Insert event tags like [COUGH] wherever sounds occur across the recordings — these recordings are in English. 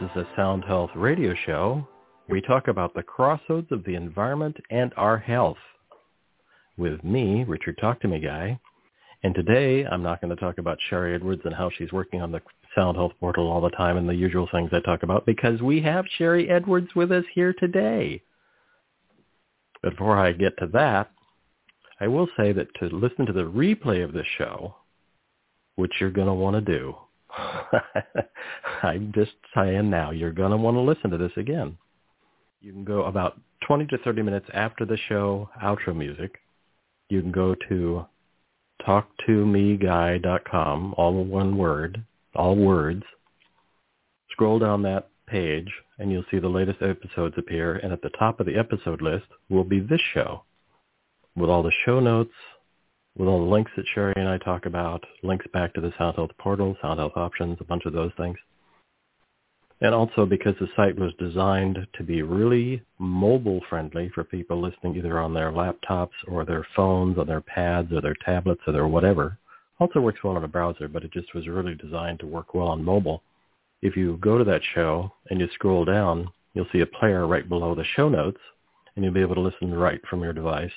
This is a Sound Health radio show. We talk about the crossroads of the environment and our health with me, Richard Talk to Me Guy. And today I'm not going to talk about Sharry Edwards and how she's working on the Sound Health portal all the time and the usual things I talk about because we have Sharry Edwards with us here today. But before I get to that, I will say that to listen to the replay of this show, which you're going to want to do, [LAUGHS] I'm just saying now, you're going to want to listen to this again. You can go about 20 to 30 minutes after the show outro music. You can go to talktomeguy.com, all one word, all words. Scroll down that page and you'll see the latest episodes appear. And at the top of the episode list will be this show with all the show notes, with all the links that Sharry and I talk about, links back to the Sound Health portal, Sound Health options, a bunch of those things. And also because the site was designed to be really mobile friendly for people listening either on their laptops or their phones or their pads or their tablets or their whatever. Also works well on a browser, but it just was really designed to work well on mobile. If you go to that show and you scroll down, you'll see a player right below the show notes and you'll be able to listen right from your device.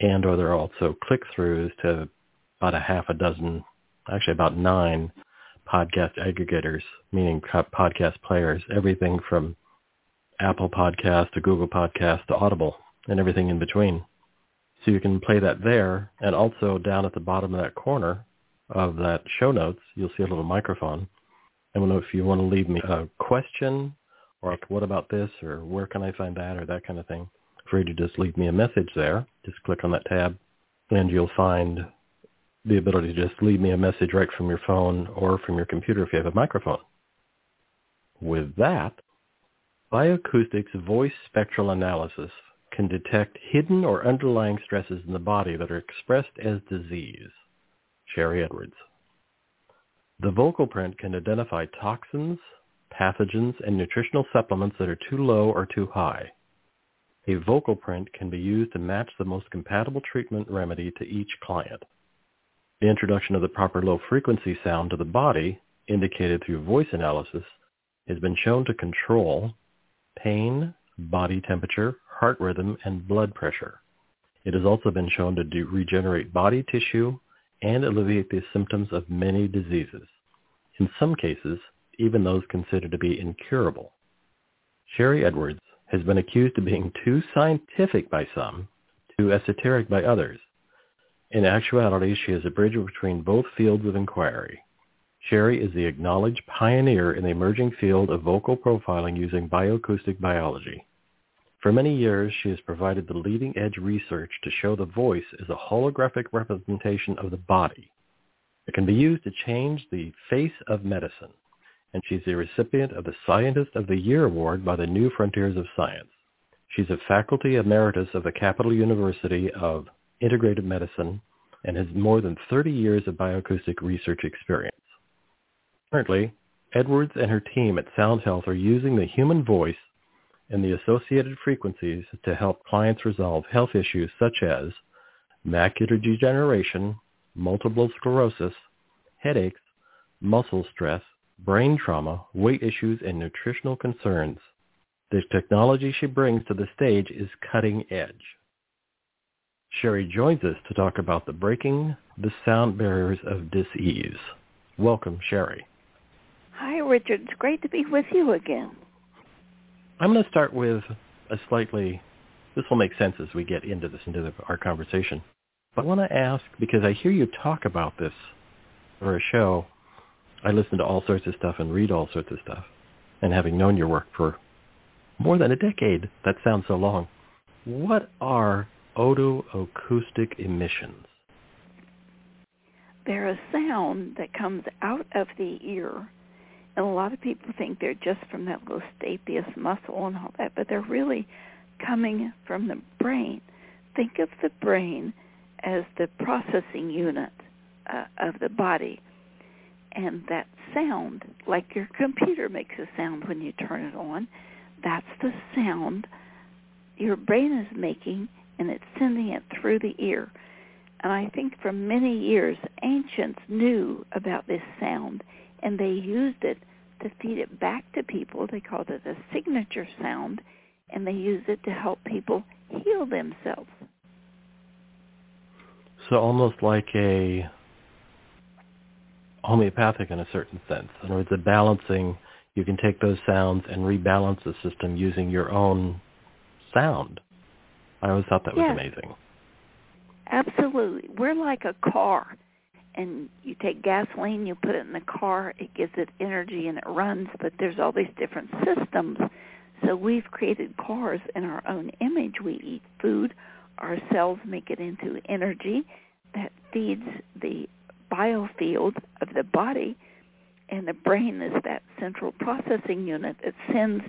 And or there are also click-throughs to about a half a dozen, actually about nine podcast aggregators, meaning podcast players, everything from Apple Podcast to Google Podcast to Audible and everything in between. So you can play that there. And also down at the bottom of that corner of that show notes, you'll see a little microphone. And if you want to leave me a question or what about this or where can I find that or that kind of thing, free to just leave me a message there. Just click on that tab and you'll find the ability to just leave me a message right from your phone or from your computer if you have a microphone. With that, Bioacoustic's voice spectral analysis can detect hidden or underlying stresses in the body that are expressed as disease. Sharry Edwards. The vocal print can identify toxins, pathogens, and nutritional supplements that are too low or too high. A vocal print can be used to match the most compatible treatment remedy to each client. The introduction of the proper low-frequency sound to the body, indicated through voice analysis, has been shown to control pain, body temperature, heart rhythm, and blood pressure. It has also been shown to do, regenerate body tissue and alleviate the symptoms of many diseases. In some cases, even those considered to be incurable. Sharry Edwards has been accused of being too scientific by some, too esoteric by others, in actuality, she is a bridge between both fields of inquiry. Sharry is the acknowledged pioneer in the emerging field of vocal profiling using bioacoustic biology. For many years, she has provided the leading-edge research to show the voice as a holographic representation of the body. It can be used to change the face of medicine, and she's a recipient of the Scientist of the Year Award by the New Frontiers of Science. She's a faculty emeritus of the Capital University of integrative medicine and has more than 30 years of bioacoustic research experience. Currently, Edwards and her team at Sound Health are using the human voice and the associated frequencies to help clients resolve health issues such as macular degeneration, multiple sclerosis, headaches, muscle stress, brain trauma, weight issues, and nutritional concerns. The technology she brings to the stage is cutting edge. Sharry joins us to talk about the breaking the sound barriers of disease. Welcome, Sharry. Hi, Richard. It's great to be with you again. I'm going to start with a slightly, this will make sense as we get into this, into the, our conversation. But I want to ask, because I hear you talk about this for a show, I listen to all sorts of stuff and read all sorts of stuff. And having known your work for more than a decade, that sounds so long. What are otoacoustic emissions? They're a sound that comes out of the ear. And a lot of people think they're just from that little stapes muscle and all that, but they're really coming from the brain. Think of the brain as the processing unit uh, of the body. And that sound, like your computer makes a sound when you turn it on, that's the sound your brain is making and it's sending it through the ear. And I think for many years, ancients knew about this sound, and they used it to feed it back to people. They called it a signature sound, and they used it to help people heal themselves. So almost like a homeopathic in a certain sense. In other words, a balancing, you can take those sounds and rebalance the system using your own sound. I always thought that was amazing. Absolutely. We're like a car. And you take gasoline, you put it in the car, it gives it energy and it runs, but there's all these different systems. So we've created cars in our own image. We eat food, our cells make it into energy that feeds the biofield of the body, and the brain is that central processing unit that sends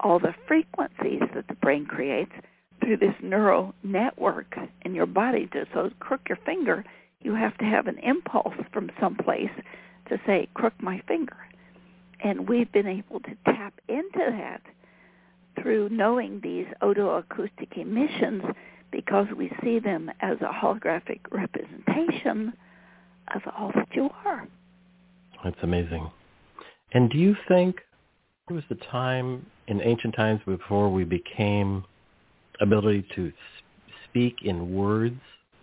all the frequencies that the brain creates through this neural network in your body. To so crook your finger, you have to have an impulse from someplace to say, crook my finger. And we've been able to tap into that through knowing these otoacoustic emissions because we see them as a holographic representation of all that you are. That's amazing. And do you think there was the time in ancient times before we became ability to speak in words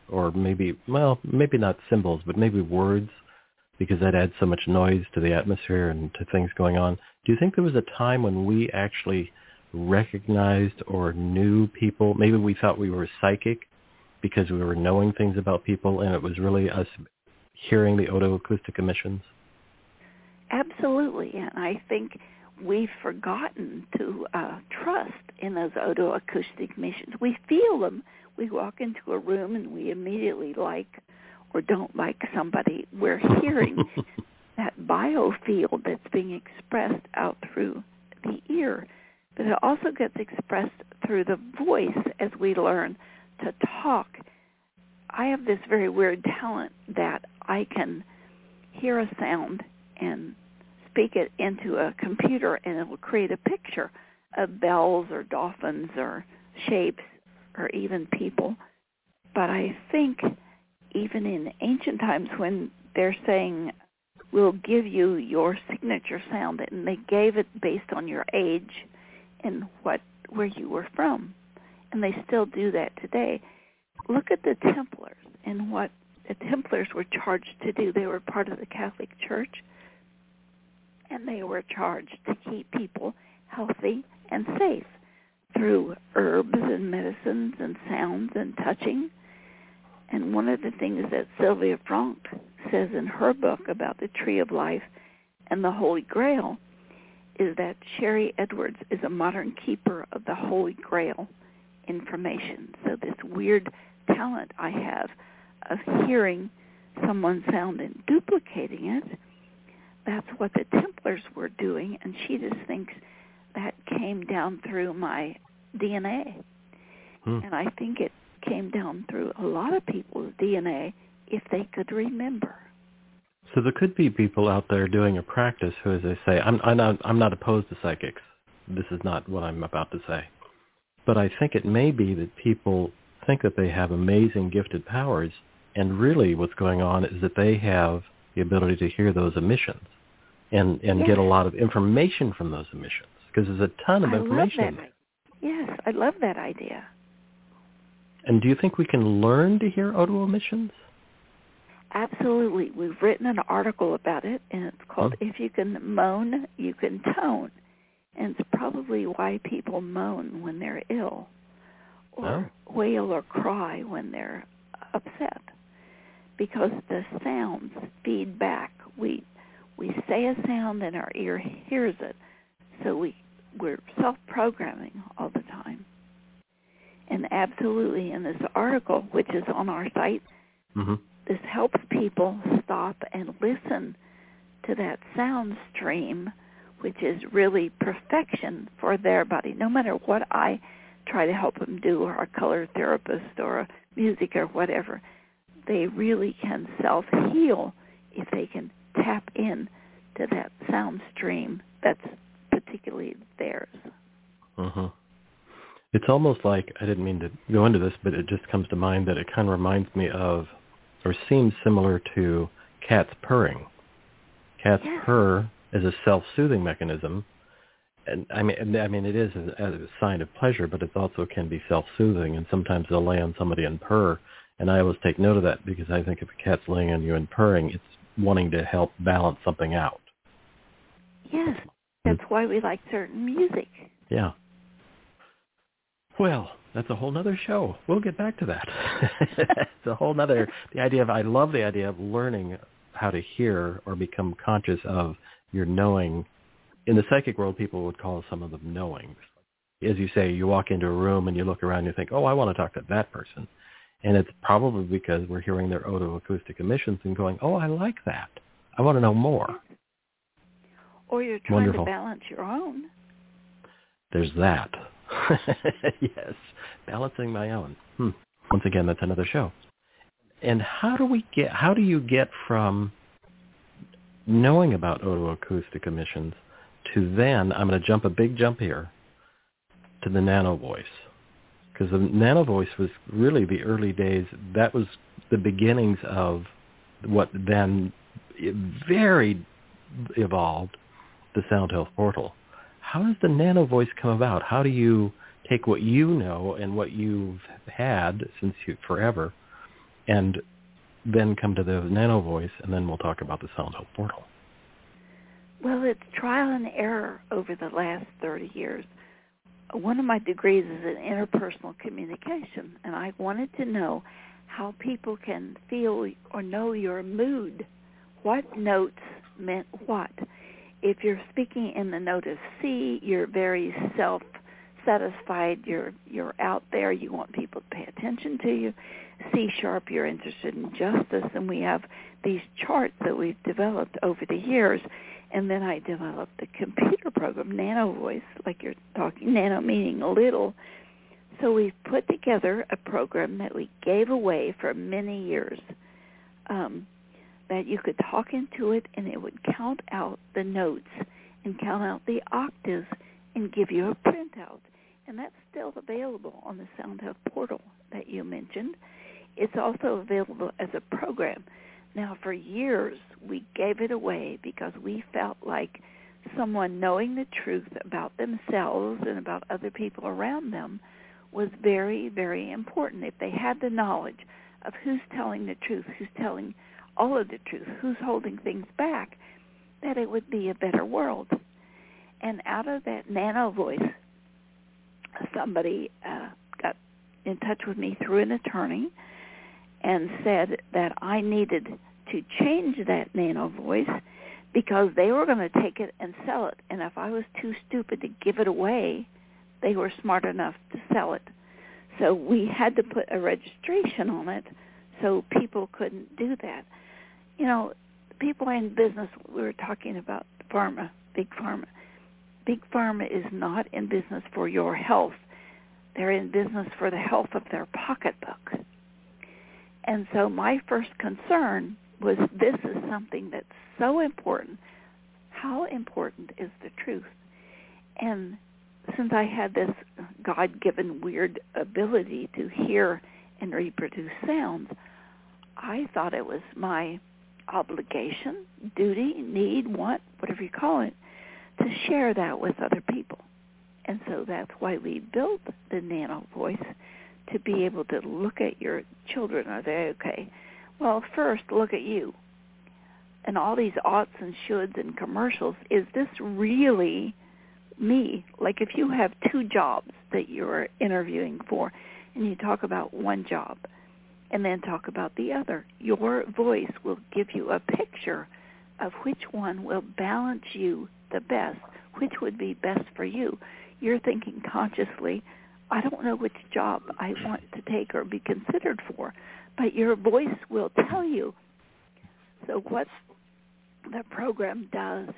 or maybe, well, maybe not symbols, but maybe words because that adds so much noise to the atmosphere and to things going on. Do you think there was a time when we actually recognized or knew people? Maybe we thought we were psychic because we were knowing things about people and it was really us hearing the otoacoustic emissions? Absolutely. And I think we've forgotten to uh, trust in those otoacoustic emissions. We feel them. We walk into a room and we immediately like or don't like somebody. We're hearing [LAUGHS] that biofield that's being expressed out through the ear. But it also gets expressed through the voice as we learn to talk. I have this very weird talent that I can hear a sound and speak it into a computer and it will create a picture of bells or dolphins or shapes or even people. But I think even in ancient times when they're saying we'll give you your signature sound and they gave it based on your age and what where you were from. And they still do that today. Look at the Templars and what the Templars were charged to do. They were part of the Catholic Church, and they were charged to keep people healthy and safe through herbs and medicines and sounds and touching. And one of the things that Sylvia Franck says in her book about the Tree of Life and the Holy Grail is that Sharry Edwards is a modern keeper of the Holy Grail information. So this weird talent I have of hearing someone sound and duplicating it, that's what the Templars were doing, and she just thinks that came down through my DNA. Hmm. And I think it came down through a lot of people's DNA if they could remember. So there could be people out there doing a practice who, as I say, I'm, I'm, not, I'm not opposed to psychics. This is not what I'm about to say. But I think it may be that people think that they have amazing gifted powers and really what's going on is that they have the ability to hear those emissions and, and yes. get a lot of information from those emissions because there's a ton of I information. Yes, I love that idea. And do you think we can learn to hear auto emissions? Absolutely. We've written an article about it, and it's called oh. If You Can Moan, You Can Tone. And it's probably why people moan when they're ill or oh. wail or cry when they're upset because the sounds feed back. We we say a sound and our ear hears it, so we we're self-programming all the time. And absolutely, in this article, which is on our site, mm-hmm. this helps people stop and listen to that sound stream, which is really perfection for their body. No matter what I try to help them do, or a color therapist, or a music, or whatever, they really can self-heal if they can tap in to that sound stream that's particularly theirs. Uh-huh. It's almost like, I didn't mean to go into this, but it just comes to mind that it kind of reminds me of, or seems similar to cats purring. Cats yes. purr as a self-soothing mechanism. And I mean, I mean, it is a, a sign of pleasure, but it also can be self-soothing. And sometimes they'll lay on somebody and purr, and I always take note of that because I think if a cat's laying on you and purring, it's wanting to help balance something out. Yes, that's why we like certain music. Yeah. Well, that's a whole nother show. We'll get back to that. [LAUGHS] it's a whole nother the idea of I love the idea of learning how to hear or become conscious of your knowing. In the psychic world, people would call some of them knowings. As you say, you walk into a room and you look around and you think, oh, I want to talk to that person. And it's probably because we're hearing their otoacoustic emissions and going, oh, I like that. I want to know more. Or you're trying Wonderful. to balance your own. There's that. [LAUGHS] yes, balancing my own. Hmm. Once again, that's another show. And how do we get? How do you get from knowing about otoacoustic emissions to then? I'm going to jump a big jump here to the nano voice because the nano voice was really the early days. That was the beginnings of what then very evolved the Sound Health Portal how does the nano voice come about? How do you take what you know and what you've had since you forever and then come to the nano voice and then we'll talk about the sound health portal. Well, it's trial and error over the last 30 years. One of my degrees is in interpersonal communication, and I wanted to know how people can feel or know your mood. What notes meant what? if you're speaking in the note of C, you're very self satisfied, you're you're out there, you want people to pay attention to you. C sharp, you're interested in justice and we have these charts that we've developed over the years and then I developed a computer program, Nano Voice, like you're talking, nano meaning little. So we've put together a program that we gave away for many years. Um, that you could talk into it and it would count out the notes and count out the octaves and give you a printout. And that's still available on the Sound Health portal that you mentioned. It's also available as a program. Now, for years, we gave it away because we felt like someone knowing the truth about themselves and about other people around them was very, very important. If they had the knowledge of who's telling the truth, who's telling all of the truth, who's holding things back, that it would be a better world. And out of that nano voice, somebody uh, got in touch with me through an attorney and said that I needed to change that nano voice because they were going to take it and sell it. And if I was too stupid to give it away, they were smart enough to sell it. So we had to put a registration on it so people couldn't do that you know, people in business, we were talking about pharma, big pharma. Big pharma is not in business for your health. They're in business for the health of their pocketbook. And so my first concern was this is something that's so important. How important is the truth? And since I had this God-given weird ability to hear and reproduce sounds, I thought it was my obligation, duty, need, want, whatever you call it, to share that with other people. And so that's why we built the nano voice to be able to look at your children. Are they okay? Well, first look at you. And all these oughts and shoulds and commercials, is this really me? Like if you have two jobs that you're interviewing for and you talk about one job, and then talk about the other. Your voice will give you a picture of which one will balance you the best, which would be best for you. You're thinking consciously, I don't know which job I want to take or be considered for, but your voice will tell you. So what the program does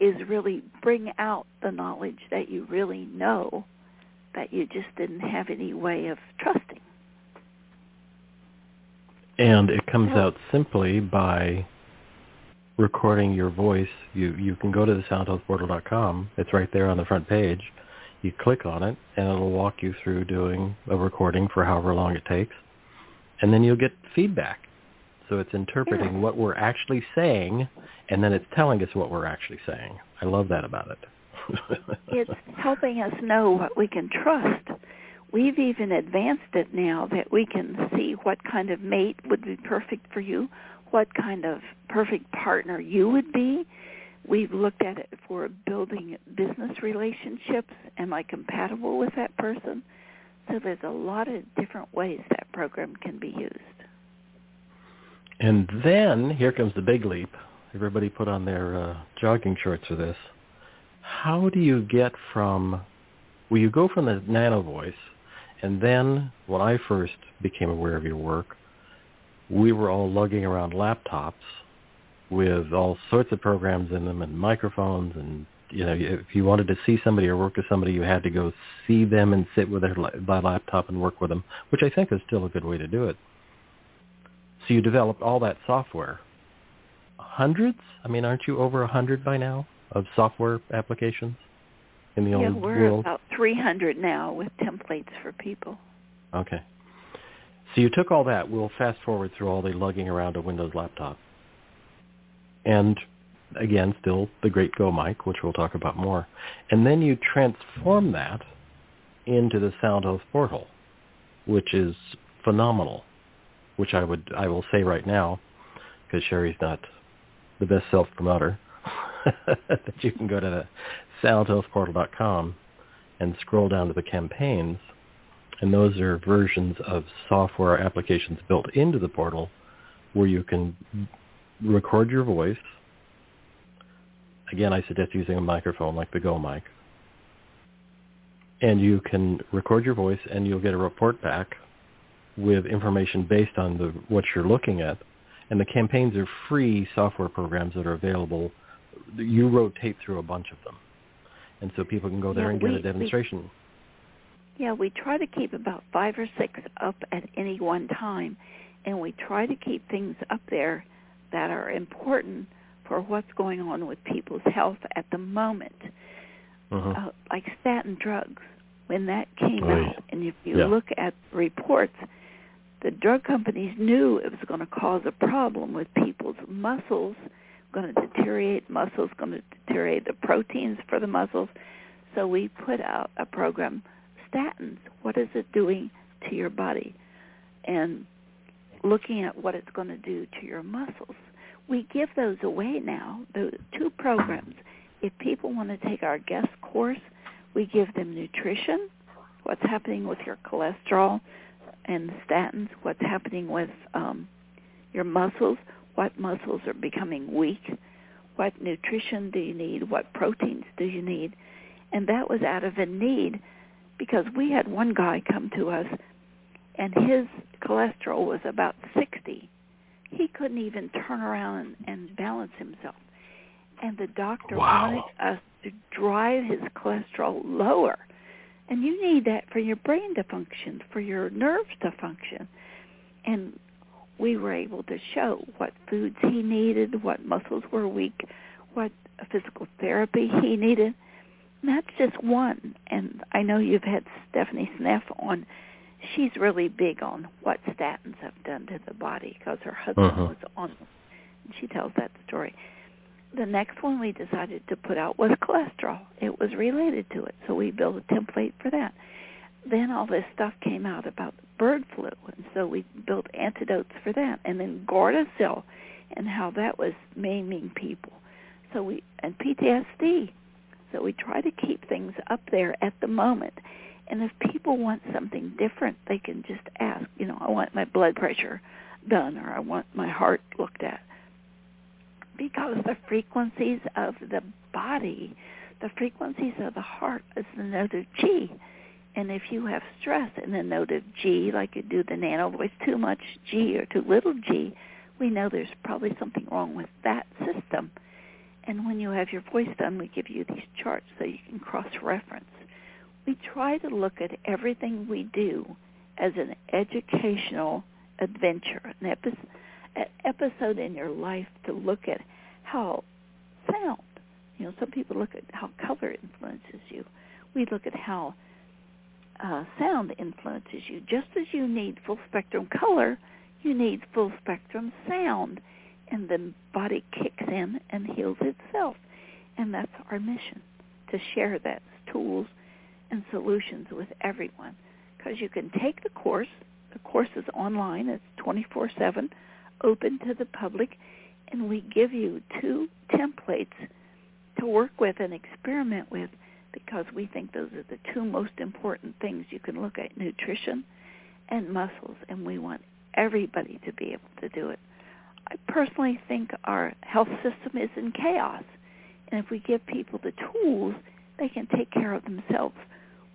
is really bring out the knowledge that you really know that you just didn't have any way of trusting. And it comes out simply by recording your voice. You you can go to the soundhealthportal.com. It's right there on the front page. You click on it, and it'll walk you through doing a recording for however long it takes, and then you'll get feedback. So it's interpreting what we're actually saying, and then it's telling us what we're actually saying. I love that about it. [LAUGHS] it's helping us know what we can trust. We've even advanced it now that we can see what kind of mate would be perfect for you, what kind of perfect partner you would be. We've looked at it for building business relationships. Am I compatible with that person? So there's a lot of different ways that program can be used. And then here comes the big leap. Everybody put on their uh, jogging shorts for this. How do you get from, well, you go from the nano voice, and then when I first became aware of your work, we were all lugging around laptops with all sorts of programs in them and microphones and you know if you wanted to see somebody or work with somebody you had to go see them and sit with their by laptop and work with them which i think is still a good way to do it so you developed all that software. Hundreds? I mean, aren't you over a hundred by now of software applications in the old yeah, old we're world? about 300 now with templates for people. Okay. So you took all that. We'll fast forward through all the lugging around a Windows laptop. And again, still the great Go mic, which we'll talk about more. And then you transform that into the Sound Health portal, which is phenomenal which I would I will say right now, because Sharry's not the best self promoter, [LAUGHS] that you can go to the soundhealthportal.com and scroll down to the campaigns, and those are versions of software applications built into the portal where you can record your voice. Again, I suggest using a microphone like the Go mic. And you can record your voice and you'll get a report back with information based on the, what you're looking at. And the campaigns are free software programs that are available. You rotate through a bunch of them. And so people can go there yeah, and get we, a demonstration. We, yeah, we try to keep about five or six up at any one time. And we try to keep things up there that are important for what's going on with people's health at the moment. Uh-huh. Uh, like statin drugs, when that came oh, out, and if you yeah. look at reports, the drug companies knew it was going to cause a problem with people's muscles, going to deteriorate muscles, going to deteriorate the proteins for the muscles. So we put out a program, statins. What is it doing to your body? And looking at what it's going to do to your muscles. We give those away now, the two programs. If people want to take our guest course, we give them nutrition, what's happening with your cholesterol, and statins, what's happening with um, your muscles, what muscles are becoming weak, what nutrition do you need, what proteins do you need. And that was out of a need because we had one guy come to us and his cholesterol was about 60. He couldn't even turn around and and balance himself. And the doctor wow. wanted us to drive his cholesterol lower and you need that for your brain to function, for your nerves to function. And we were able to show what foods he needed, what muscles were weak, what physical therapy he needed. And that's just one. And I know you've had Stephanie Seneff on. She's really big on what statins have done to the body because her husband uh-huh. was on them. And she tells that story the next one we decided to put out was cholesterol. It was related to it, so we built a template for that. Then all this stuff came out about bird flu, and so we built antidotes for that. And then Gardasil, and how that was maiming people. So we and PTSD. So we try to keep things up there at the moment. And if people want something different, they can just ask. You know, I want my blood pressure done, or I want my heart looked at because the frequencies of the body, the frequencies of the heart is the note of G. And if you have stress in the note of G, like you do the nano voice, too much G or too little G, we know there's probably something wrong with that system. And when you have your voice done, we give you these charts so you can cross-reference. We try to look at everything we do as an educational adventure, an episode an episode in your life to look at how sound, you know, some people look at how color influences you. We look at how uh, sound influences you. Just as you need full spectrum color, You need full spectrum sound, and the body kicks in and heals itself. And that's our mission, to share that tools and solutions with everyone. Because you can take the course. The course is online. It's 24-7, open to the public. And we give you two templates to work with and experiment with because we think those are the two most important things you can look at, nutrition and muscles. And we want everybody to be able to do it. I personally think our health system is in chaos. And if we give people the tools, they can take care of themselves.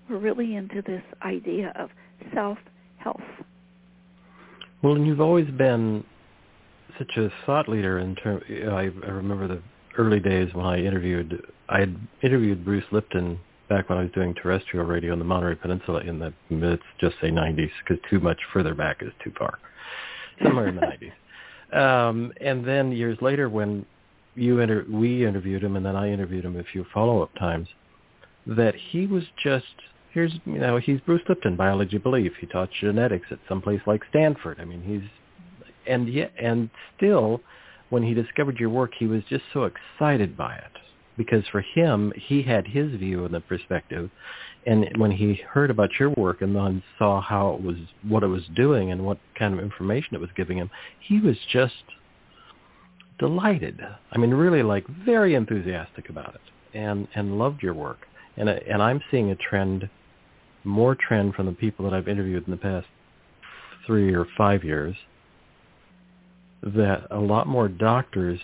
We're really into this idea of self-health. Well, and you've always been such a thought leader in terms. I, I remember the early days when I interviewed. I had interviewed Bruce Lipton back when I was doing terrestrial radio in the Monterey Peninsula in the let's just say 90s because too much further back is too far. Somewhere in the 90s. [LAUGHS] Um, and then years later, when you inter- we interviewed him, and then I interviewed him a few follow-up times, that he was just here's you know he's Bruce Lipton, biology belief. He taught genetics at some place like Stanford. I mean, he's and yet and still, when he discovered your work, he was just so excited by it because for him, he had his view and the perspective, and when he heard about your work and then saw how it was, what it was doing, and what kind of information it was giving him, he was just delighted. I mean, really, like very enthusiastic about it, and and loved your work. And and I'm seeing a trend, more trend from the people that I've interviewed in the past three or five years, that a lot more doctors,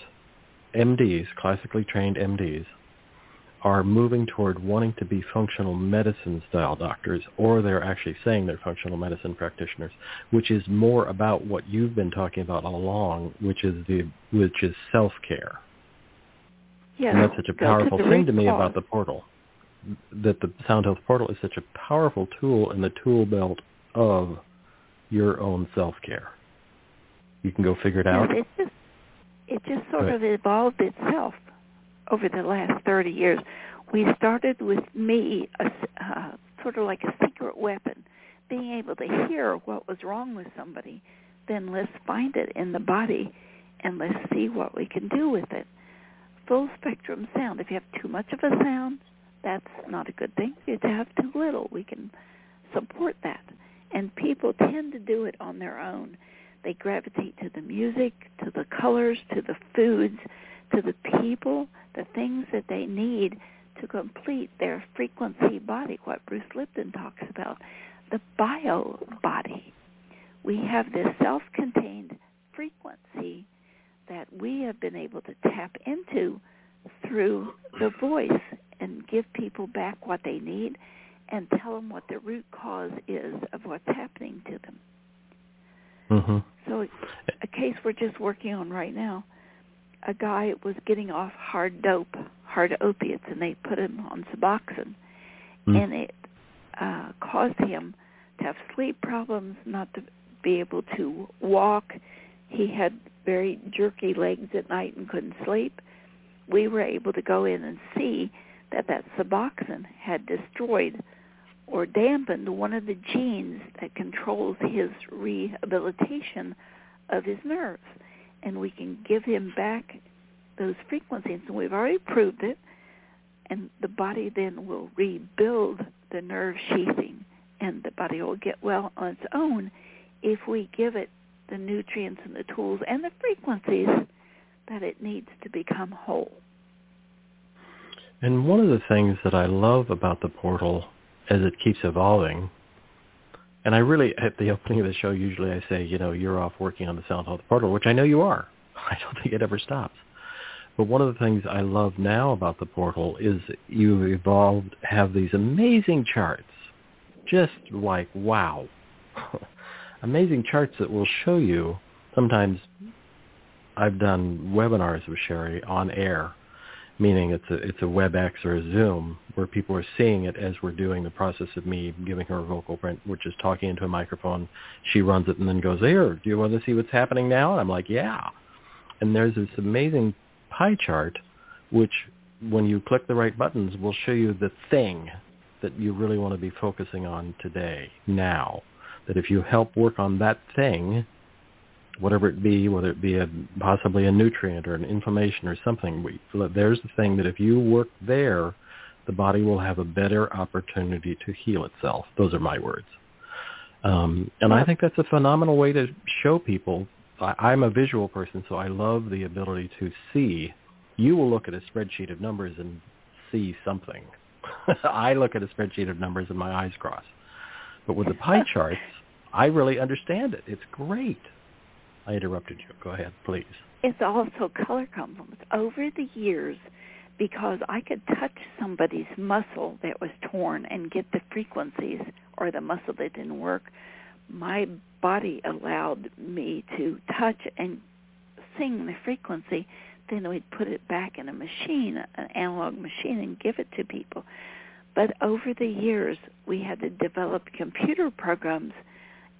MDs, classically trained MDs, are moving toward wanting to be functional medicine style doctors or they're actually saying they're functional medicine practitioners which is more about what you've been talking about all along which is the which is self-care. Yes, and that's such a powerful thing to me about the portal that the sound health portal is such a powerful tool in the tool belt of your own self-care you can go figure it out yes, it just it just sort of evolved itself over the last 30 years. We started with me, a, uh, sort of like a secret weapon, being able to hear what was wrong with somebody. Then let's find it in the body and let's see what we can do with it. Full spectrum sound. If you have too much of a sound, that's not a good thing. If you have too little, we can support that. And people tend to do it on their own. They gravitate to the music, to the colors, to the foods, to the people, the things that they need to complete their frequency body, what Bruce Lipton talks about, the bio body. We have this self-contained frequency that we have been able to tap into through the voice and give people back what they need and tell them what the root cause is of what's happening to them. Mm-hmm. So a case we're just working on right now a guy was getting off hard dope, hard opiates, and they put him on Suboxone, mm. and it uh, caused him to have sleep problems, not to be able to walk. He had very jerky legs at night and couldn't sleep. We were able to go in and see that that Suboxone had destroyed or dampened one of the genes that controls his rehabilitation of his nerves and we can give him back those frequencies. And we've already proved it. And the body then will rebuild the nerve sheathing, and the body will get well on its own if we give it the nutrients and the tools and the frequencies that it needs to become whole. And one of the things that I love about the portal as it keeps evolving and I really, at the opening of the show, usually I say, you know, you're off working on the Sound Health Portal, which I know you are. [LAUGHS] I don't think it ever stops. But one of the things I love now about the portal is you evolved, have these amazing charts. Just like, wow. [LAUGHS] amazing charts that will show you, sometimes I've done webinars with Sharry on air meaning it's a it's a WebEx or a Zoom where people are seeing it as we're doing the process of me giving her a vocal print, which is talking into a microphone. She runs it and then goes, "Here, do you want to see what's happening now?" And I'm like, "Yeah." And there's this amazing pie chart, which when you click the right buttons will show you the thing that you really want to be focusing on today, now. That if you help work on that thing, whatever it be, whether it be a, possibly a nutrient or an inflammation or something. We, there's the thing that if you work there, the body will have a better opportunity to heal itself. Those are my words. Um, and I think that's a phenomenal way to show people. I, I'm a visual person, so I love the ability to see. You will look at a spreadsheet of numbers and see something. [LAUGHS] I look at a spreadsheet of numbers and my eyes cross. But with the pie [LAUGHS] charts, I really understand it. It's great. I interrupted you. Go ahead, please. It's also color complements. Over the years, because I could touch somebody's muscle that was torn and get the frequencies or the muscle that didn't work, my body allowed me to touch and sing the frequency. Then we'd put it back in a machine, an analog machine, and give it to people. But over the years, we had to develop computer programs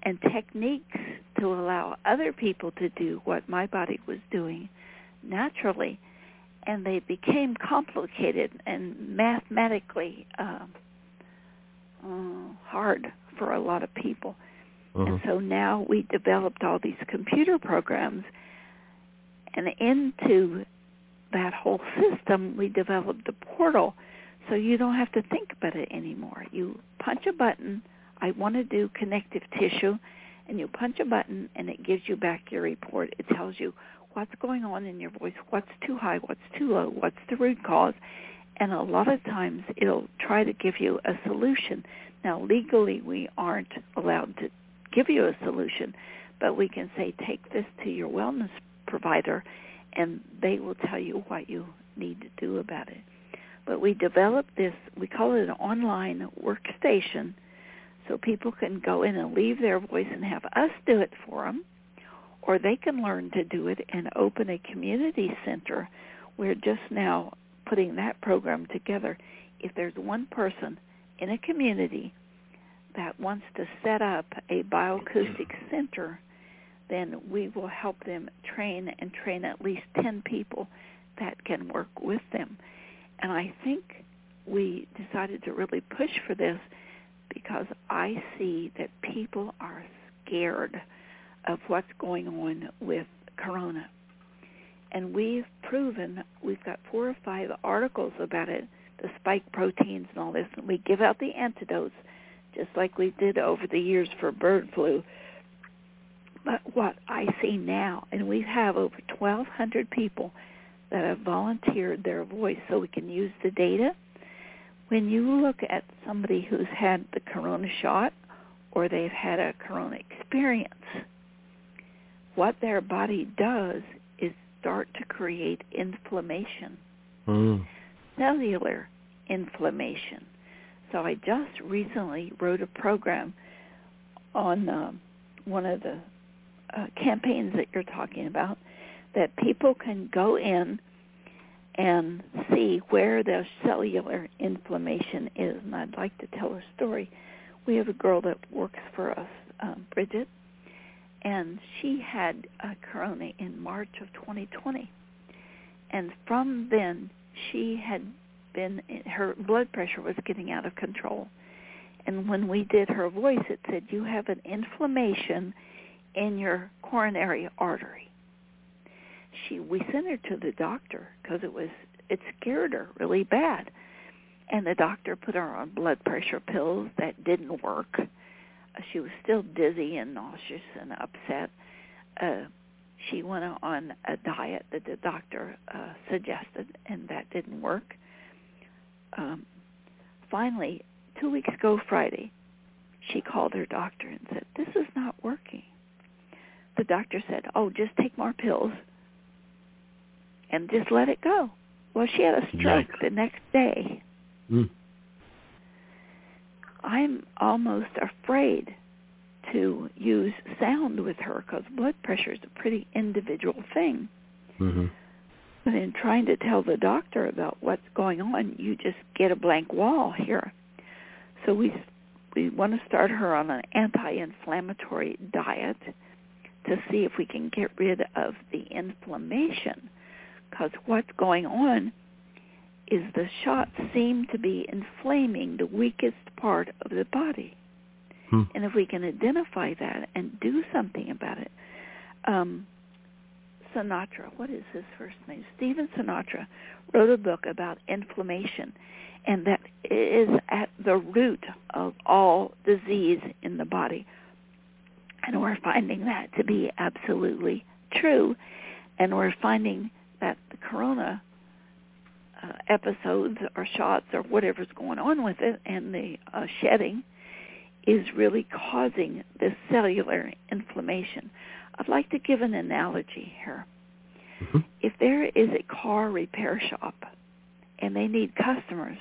and techniques to allow other people to do what my body was doing naturally and they became complicated and mathematically uh, uh, hard for a lot of people. And Mm-hmm. so now we developed all these computer programs, and into that whole system, we developed a portal, so you don't have to think about it anymore. You punch a button. I want to do connective tissue, and you punch a button, and it gives you back your report. It tells you what's going on in your voice, what's too high, what's too low, what's the root cause, and a lot of times it'll try to give you a solution. Now, legally, we aren't allowed to give you a solution, but we can say take this to your wellness provider, and they will tell you what you need to do about it. But we developed this, we call it an online workstation, so people can go in and leave their voice and have us do it for them or they can learn to do it and open a community center. We're just now putting that program together. If there's one person in a community that wants to set up a bioacoustic mm. center, then we will help them train and train at least 10 people that can work with them. And I think we decided to really push for this because I see that people are scared of what's going on with corona. And we've proven, we've got four or five articles about it, the spike proteins and all this, and we give out the antidotes just like we did over the years for bird flu. But what I see now, and we have over 1,200 people that have volunteered their voice so we can use the data. When you look at somebody who's had the corona shot or they've had a corona experience, what their body does is start to create inflammation, Mm. cellular inflammation. So I just recently wrote a program on um, one of the uh, campaigns that you're talking about that people can go in and see where the cellular inflammation is. And I'd like to tell a story. We have a girl that works for us, um, Bridget, and she had a corona in March of 2020. And from then, she had been, her blood pressure was getting out of control. And when we did her voice, it said, you have an inflammation in your coronary artery. She, we sent her to the doctor because it was, it scared her really bad. And the doctor put her on blood pressure pills that didn't work she was still dizzy and nauseous and upset. Uh, she went on a diet that the doctor uh, suggested, and that didn't work. Um, finally, two weeks ago Friday, she called her doctor and said, "This is not working." The doctor said, "Oh, just take more pills and just let it go." Well, she had a stroke Yikes. the next day. Mm. I'm almost afraid to use sound with her because blood pressure is a pretty individual thing. Mm-hmm. But in trying to tell the doctor about what's going on, you just get a blank wall here. So we we want to start her on an anti-inflammatory diet to see if we can get rid of the inflammation. Because what's going on is the shots seem to be inflaming the weakest part of the body. Hmm. And if we can identify that and do something about it, um, Sinatra, what is his first name? Stephen Sinatra wrote a book about inflammation, and that is at the root of all disease in the body. And we're finding that to be absolutely true, and we're finding that the corona uh, episodes or shots or whatever's going on with it and the uh, shedding is really causing this cellular inflammation. I'd like to give an analogy here. Mm-hmm. If there is a car repair shop and they need customers,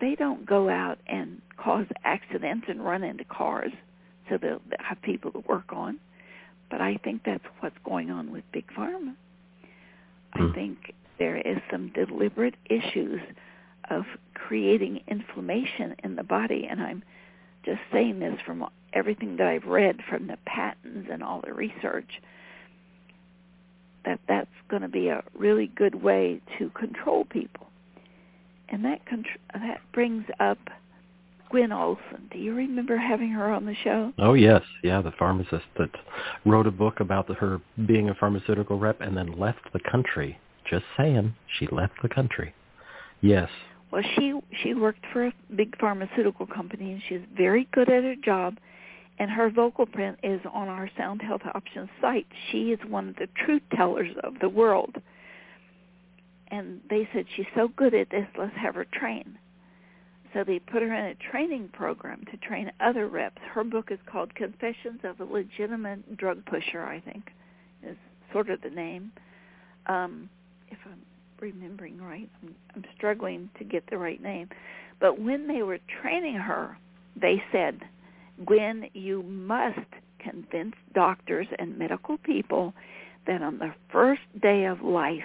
they don't go out and cause accidents and run into cars so they'll have people to work on. But I think that's what's going on with Big Pharma. Mm. I think there is some deliberate issues of creating inflammation in the body, and I'm just saying this from everything that I've read from the patents and all the research that that's going to be a really good way to control people. And that contr- that brings up Gwen Olson. Do you remember having her on the show? Oh yes, yeah, the pharmacist that wrote a book about the, her being a pharmaceutical rep and then left the country. Just saying, she left the country. Yes. Well, she she worked for a big pharmaceutical company and she's very good at her job and her vocal print is on our Sound Health Options site. She is one of the truth tellers of the world. And they said she's so good at this, let's have her train. So they put her in a training program to train other reps. Her book is called Confessions of a Legitimate Drug Pusher, I think, is sort of the name. Um, if I'm remembering right, I'm, I'm struggling to get the right name. But when they were training her, they said, Gwen, you must convince doctors and medical people that on the first day of life,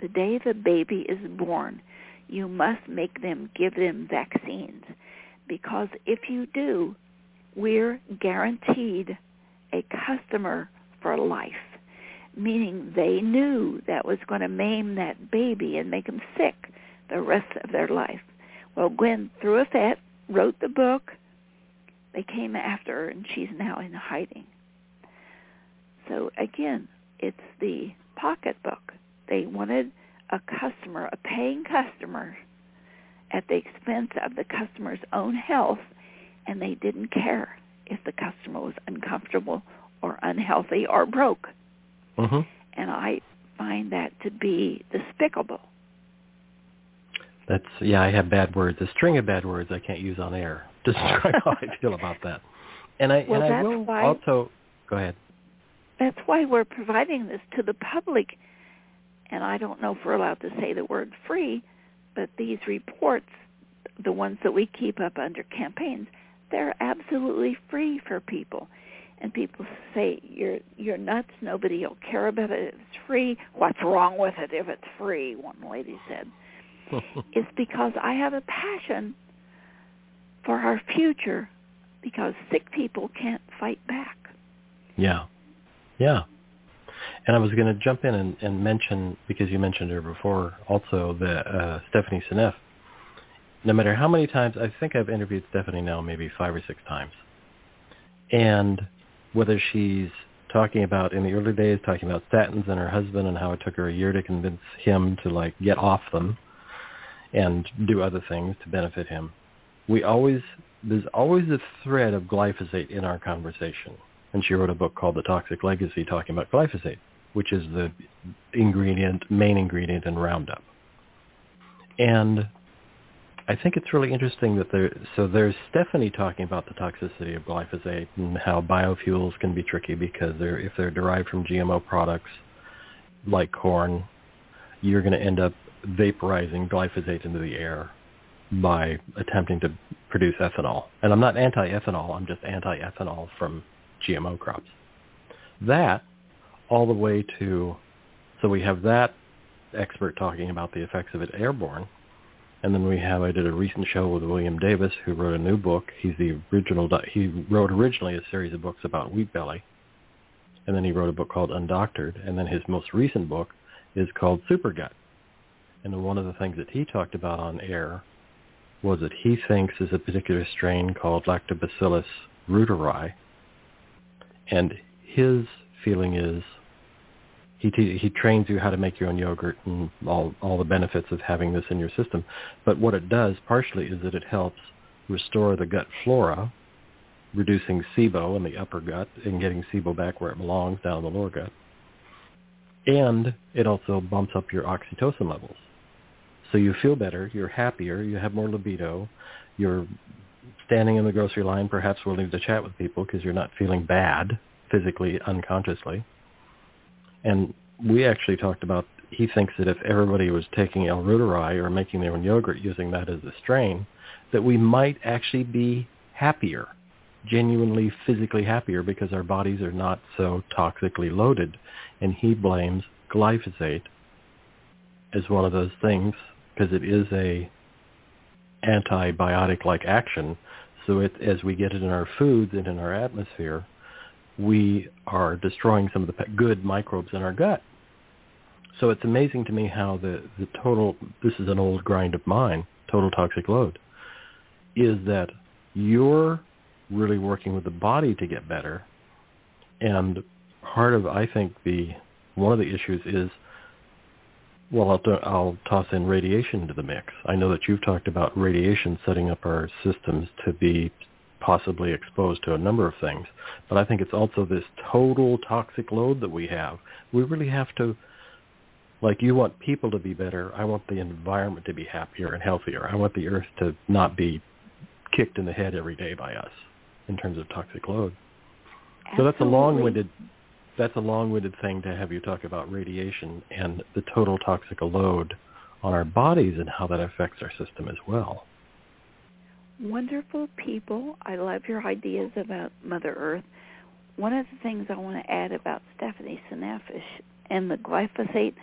the day the baby is born, you must make them give them vaccines. Because if you do, we're guaranteed a customer for life. Meaning they knew that was going to maim that baby and make them sick the rest of their life. Well, Gwen threw a fit, wrote the book, they came after her, and she's now in hiding. So again, it's the pocketbook. They wanted a customer, a paying customer, at the expense of the customer's own health, and they didn't care if the customer was uncomfortable or unhealthy or broke. Mm-hmm. And I find that to be despicable. That's yeah. I have bad words, a string of bad words I can't use on air describe how I feel about that. And I well, and I will why, also go ahead. That's why we're providing this to the public. And I don't know if we're allowed to say the word free, but these reports, the ones that we keep up under campaigns, they're absolutely free for people. And people say you're you're nuts. Nobody will care about it. It's free. What's wrong with it if it's free? One lady said. [LAUGHS] it's because I have a passion for our future because sick people can't fight back. Yeah. Yeah. And I was going to jump in and, and, mention, because you mentioned her before, also the uh, Stephanie Seneff. No matter how many times, I think I've interviewed Stephanie now maybe five or six times. And whether she's talking about in the early days, talking about statins and her husband and how it took her a year to convince him to like get off them and do other things to benefit him we always there's always a thread of glyphosate in our conversation. And she wrote a book called The Toxic Legacy talking about glyphosate, which is the ingredient, main ingredient in Roundup. And I think it's really interesting that there, so there's Stephanie talking about the toxicity of glyphosate and how biofuels can be tricky because they're, if they're derived from GMO products like corn, you're going to end up vaporizing glyphosate into the air by attempting to produce ethanol. And I'm not anti-ethanol, I'm just anti-ethanol from GMO crops. That all the way to, so we have that expert talking about the effects of it airborne. And then we have, I did a recent show with William Davis, who wrote a new book. He's the original, he wrote originally a series of books about wheat belly. And then he wrote a book called Undoctored. And then his most recent book is called Super Gut. And one of the things that he talked about on air was that he thinks is a particular strain called Lactobacillus reuteri. And his feeling is he te- he trains you how to make your own yogurt and all all the benefits of having this in your system. But what it does partially is that it helps restore the gut flora, reducing SIBO in the upper gut and getting SIBO back where it belongs down the lower gut. And it also bumps up your oxytocin levels. So you feel better, you're happier, you have more libido, you're standing in the grocery line perhaps willing to chat with people because you're not feeling bad physically, unconsciously. And we actually talked about he thinks that if everybody was taking L-Reuteri or making their own yogurt using that as a strain, that we might actually be happier, genuinely physically happier because our bodies are not so toxically loaded. And he blames glyphosate as one of those things because it is a antibiotic-like action. So it, as we get it in our foods and in our atmosphere, we are destroying some of the good microbes in our gut. So it's amazing to me how the, the total, this is an old grind of mine, total toxic load, is that you're really working with the body to get better. And part of, I think, the one of the issues is, well, I'll, I'll toss in radiation into the mix. I know that you've talked about radiation setting up our systems to be possibly exposed to a number of things. But I think it's also this total toxic load that we have. We really have to, like you want people to be better. I want the environment to be happier and healthier. I want the earth to not be kicked in the head every day by us in terms of toxic load. Absolutely. So that's a long-winded that's a long-winded thing to have you talk about radiation and the total toxic load on our bodies and how that affects our system as well wonderful people. I love your ideas about Mother Earth. One of the things I want to add about Stephanie Seneff and the glyphosate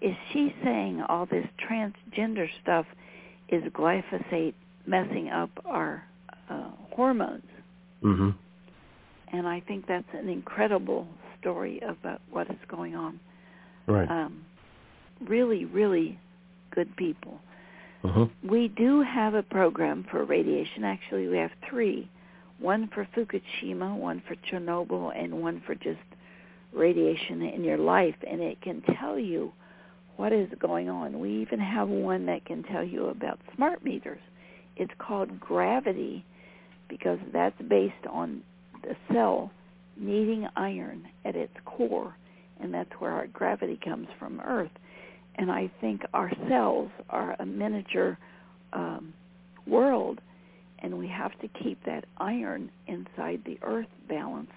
is she's saying all this transgender stuff is glyphosate messing up our uh, hormones. Mm-hmm. And I think that's an incredible story about what is going on. Right. Um, really, really good people. Mm-hmm. We do have a program for radiation. Actually, we have three. One for Fukushima, one for Chernobyl, and one for just radiation in your life. And it can tell you what is going on. We even have one that can tell you about smart meters. It's called gravity because that's based on the cell needing iron at its core, and that's where our gravity comes from Earth. And I think our cells are a miniature um, world, and we have to keep that iron inside the earth balance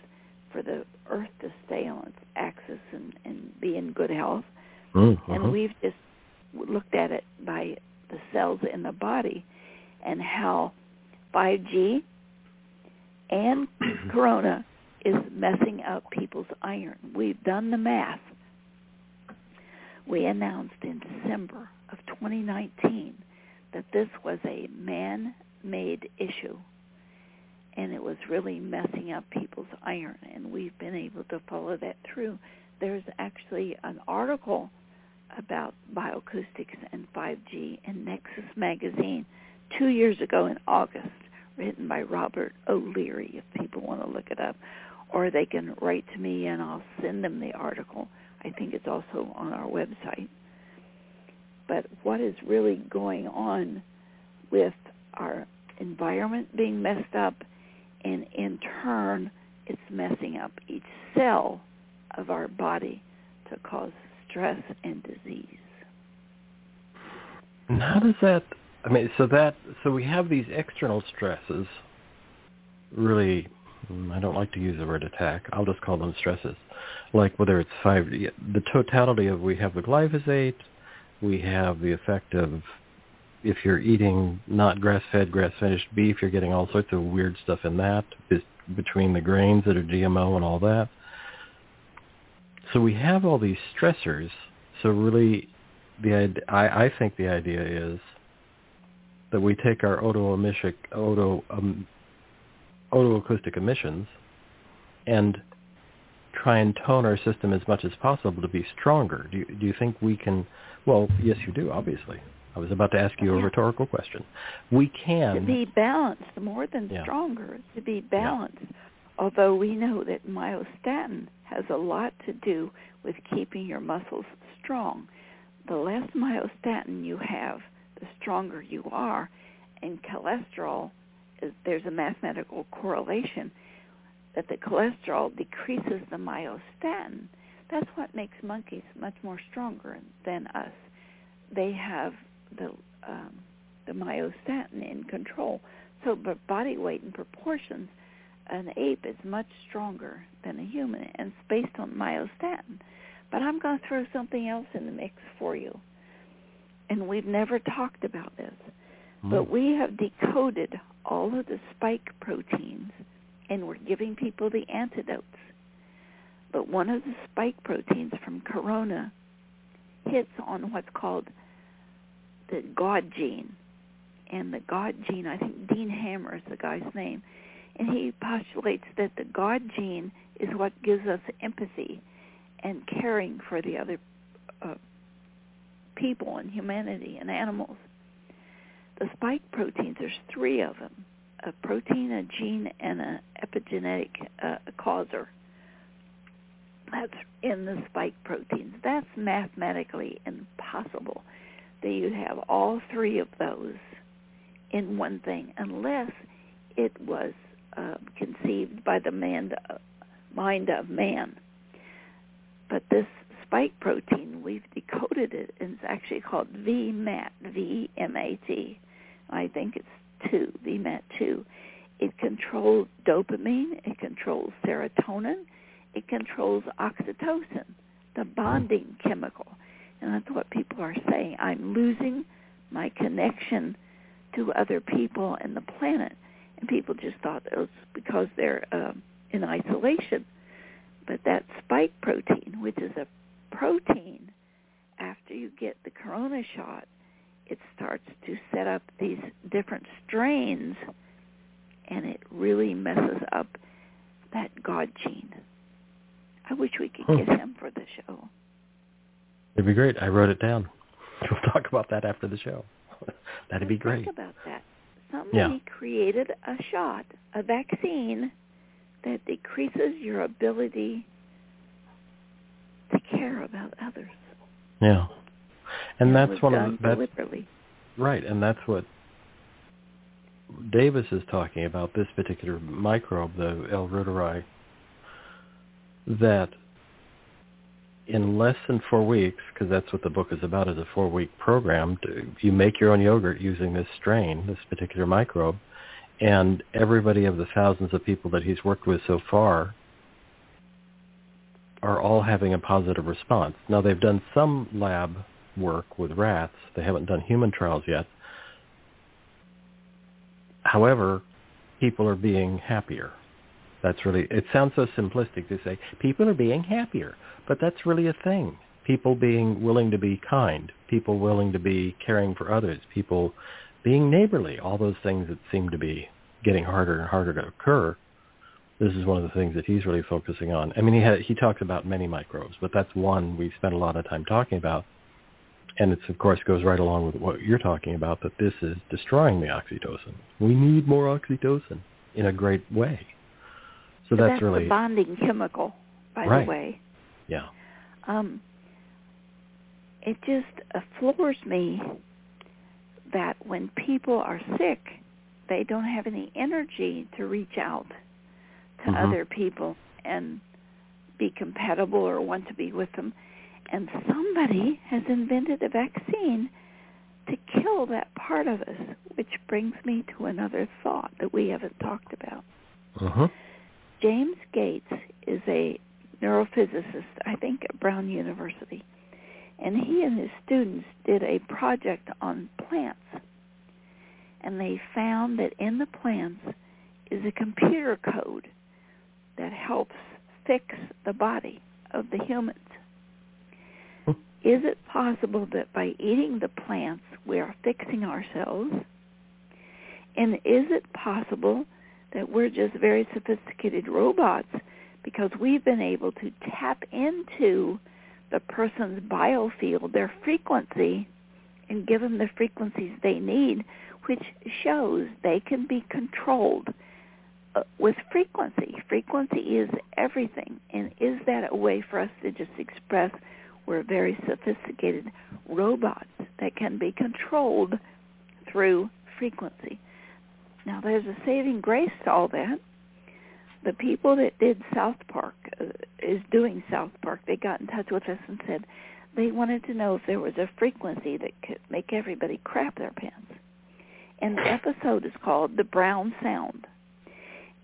for the earth to stay on its axis and, and be in good health. Mm-hmm. And we've just looked at it by the cells in the body and how 5G and Corona is messing up people's iron. We've done the math we announced in December of 2019 that this was a man-made issue and it was really messing up people's iron and we've been able to follow that through. There's actually an article about bioacoustics and 5G in Nexus magazine 2 years ago in August written by Robert O'Leary if people want to look it up or they can write to me and I'll send them the article I think it's also on our website. But what is really going on with our environment being messed up and in turn it's messing up each cell of our body to cause stress and disease. And how does that I mean so that so we have these external stresses really I don't like to use the word attack. I'll just call them stresses like whether it's five, the totality of we have the glyphosate, we have the effect of if you're eating not grass-fed, grass-finished beef, you're getting all sorts of weird stuff in that between the grains that are GMO and all that. So we have all these stressors. So really, the I, I think the idea is that we take our otoemistic, oto, um, otoacoustic emissions and try and tone our system as much as possible to be stronger. Do you, do you think we can? Well, yes, you do. Obviously, I was about to ask you a rhetorical question. We can to be balanced more than yeah. stronger. To be balanced, yeah. although we know that myostatin has a lot to do with keeping your muscles strong. The less myostatin you have, the stronger you are. And cholesterol, there's a mathematical correlation that the cholesterol decreases the myostatin. That's what makes monkeys much more stronger than us. They have the um, the myostatin in control. So, but body weight and proportions, an ape is much stronger than a human, and it's based on myostatin. But I'm going to throw something else in the mix for you. And we've never talked about this. But we have decoded all of the spike proteins, and we're giving people the antidotes. But one of the spike proteins from corona hits on what's called the God gene. And the God gene, I think Dean Hammer is the guy's name, and he postulates that the God gene is what gives us empathy and caring for the other uh, people and humanity and animals. The spike proteins, there's three of them, a protein, a gene, and an epigenetic uh, causer. That's in the spike proteins. That's mathematically impossible that you have all three of those in one thing unless it was uh, conceived by the man, uh, mind of man. But this spike protein, we've decoded it, and it's actually called VMAT, V-M-A-T. I think it's 2, VMAT2. It controls dopamine, it controls serotonin, it controls oxytocin, the bonding chemical. And that's what people are saying. I'm losing my connection to other people and the planet. And people just thought it was because they're uh, in isolation. But that spike protein, which is a protein, after you get the corona shot, it starts to set up these different strains, and it really messes up that God gene. I wish we could get him for the show. It'd be great. I wrote it down. [LAUGHS] We'll talk about that after the show. [LAUGHS] That'd be great. Think about that. Somebody yeah. created a shot, a vaccine that decreases your ability to care about others. Yeah. And, that's one of the that's deliberately. right, and that's what Davis is talking about this particular microbe, the L. reuteri, that in less than four weeks, because that's what the book is about, is a four-week program. You make your own yogurt using this strain, this particular microbe, and everybody of the thousands of people that he's worked with so far are all having a positive response. Now they've done some lab work with rats. They haven't done human trials yet. However, people are being happier. That's really, it sounds so simplistic to say, people are being happier. But that's really a thing. People being willing to be kind, people willing to be caring for others, people being neighborly, all those things that seem to be getting harder and harder to occur. This is one of the things that he's really focusing on. I mean, he ha- he talks about many microbes, but that's one we spent a lot of time talking about. And it, of course, goes right along with what you're talking about, that this is destroying the oxytocin. We need more oxytocin in a great way. So, that's, that's really the bonding chemical, by right. the way. Yeah. Um, it just uh, floors me that when people are sick, they don't have any energy to reach out to mm-hmm. other people and be compatible or want to be with them. And somebody has invented a vaccine to kill that part of us, which brings me to another thought that we haven't talked about. Uh-huh. James Gates is a neurophysicist, I think at Brown University. And he and his students did a project on plants. And they found that in the plants is a computer code that helps fix the body of the humans. Is it possible that by eating the plants we are fixing ourselves? And is it possible that we're just very sophisticated robots because we've been able to tap into the person's biofield, their frequency, and give them the frequencies they need, which shows they can be controlled uh, with frequency. Frequency is everything. And is that a way for us to just express we're very sophisticated robots that can be controlled through frequency? Now, there's a saving grace to all that. The people that did South Park, uh, is doing South Park, they got in touch with us and said they wanted to know if there was a frequency that could make everybody crap their pants. And the episode is called The Brown Sound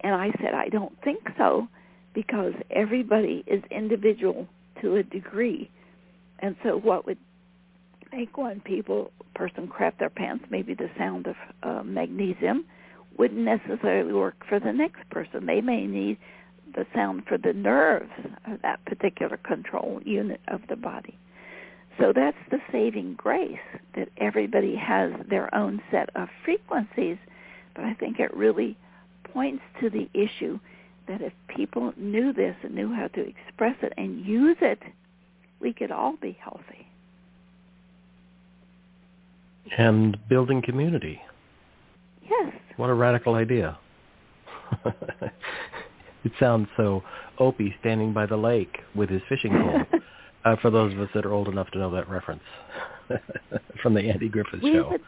and I said, I don't think so because everybody is individual to a degree. And so what would make one people person crap their pants, maybe the sound of uh, magnesium, wouldn't necessarily work for the next person. They may need the sound for the nerves of that particular control unit of the body. So that's the saving grace that everybody has their own set of frequencies, but I think it really points to the issue that if people knew this and knew how to express it and use it, we could all be healthy. And building community. Yes. What a radical idea. [LAUGHS] it sounds so Opie standing by the lake with his fishing pole. [LAUGHS] uh, for those of us that are old enough to know that reference [LAUGHS] from the Andy Griffith we show. Would,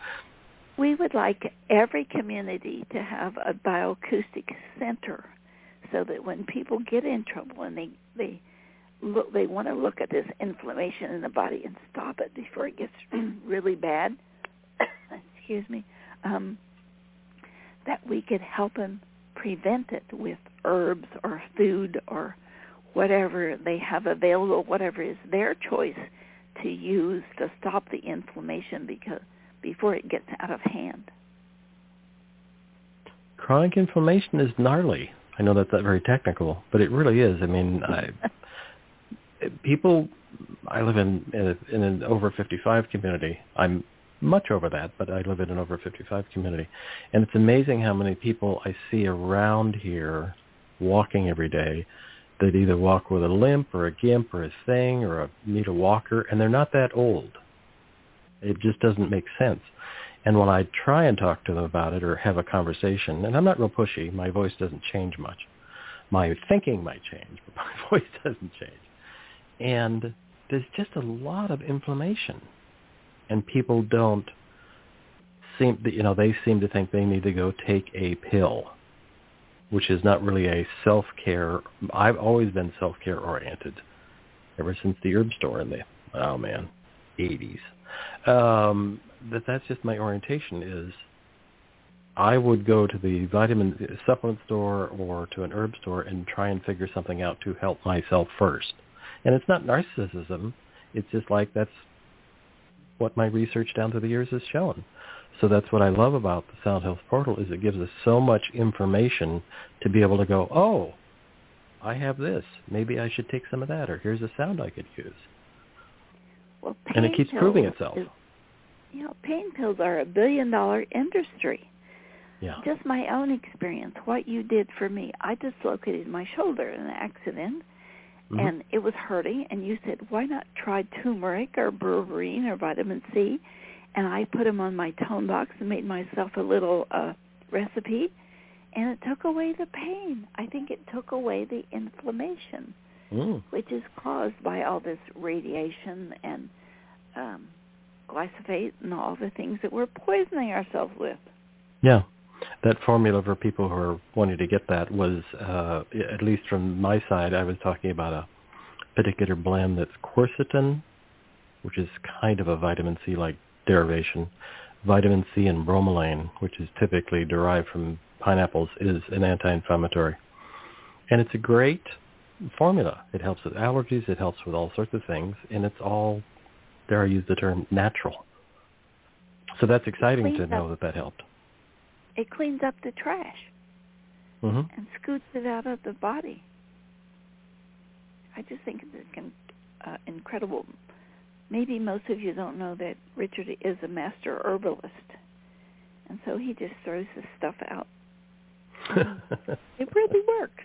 we would like every community to have a bioacoustic center so that when people get in trouble and they they look they want to look at this inflammation in the body and stop it before it gets really bad [COUGHS] excuse me um that we could help them prevent it with herbs or food or whatever they have available whatever is their choice to use to stop the inflammation because before it gets out of hand. Chronic inflammation is gnarly. I know that's not very technical, but it really is. I mean, I, [LAUGHS] people. I live in in, a, in an over 55 community. I'm much over that, but I live in an over 55 community, and it's amazing how many people I see around here walking every day that either walk with a limp or a gimp or a thing or a, need a walker, and they're not that old. It just doesn't make sense. And when I try and talk to them about it or have a conversation, and I'm not real pushy, my voice doesn't change much. My thinking might change, but [LAUGHS] my voice doesn't change. And there's just a lot of inflammation. And people don't seem, you know, they seem to think they need to go take a pill, which is not really a self-care. I've always been self-care oriented ever since the herb store in the, oh man, 80s um, that that's just my orientation is I would go to the vitamin supplement store or to an herb store and try and figure something out to help myself first. And it's not narcissism. It's just like that's what my research down through the years has shown. So that's what I love about the Sound Health Portal is it gives us so much information to be able to go, oh, I have this. Maybe I should take some of that, or here's a sound I could use. Well, and it keeps proving itself. Is, you know, pain pills are a billion dollar industry. Yeah. Just my own experience, what you did for me. I dislocated my shoulder in an accident mm-hmm. and it was hurting and you said, Why not try turmeric or berberine or vitamin C? And I put them on my tone box and made myself a little uh recipe and it took away the pain. I think it took away the inflammation mm. which is caused by all this radiation and um, glyphosate and all the things that we're poisoning ourselves with. Yeah. That formula for people who are wanting to get that was, uh, at least from my side, I was talking about a particular blend that's quercetin, which is kind of a vitamin C-like derivation. Vitamin C and bromelain, which is typically derived from pineapples, is an anti-inflammatory. And it's a great formula. It helps with allergies. It helps with all sorts of things, and it's all, dare I use the term, natural. So that's exciting to know that that helped. It cleans up the trash mm-hmm. and scoots it out of the body. I just think it's uh, incredible. Maybe most of you don't know that Richard is a master herbalist, and so he just throws this stuff out. [LAUGHS] it really works.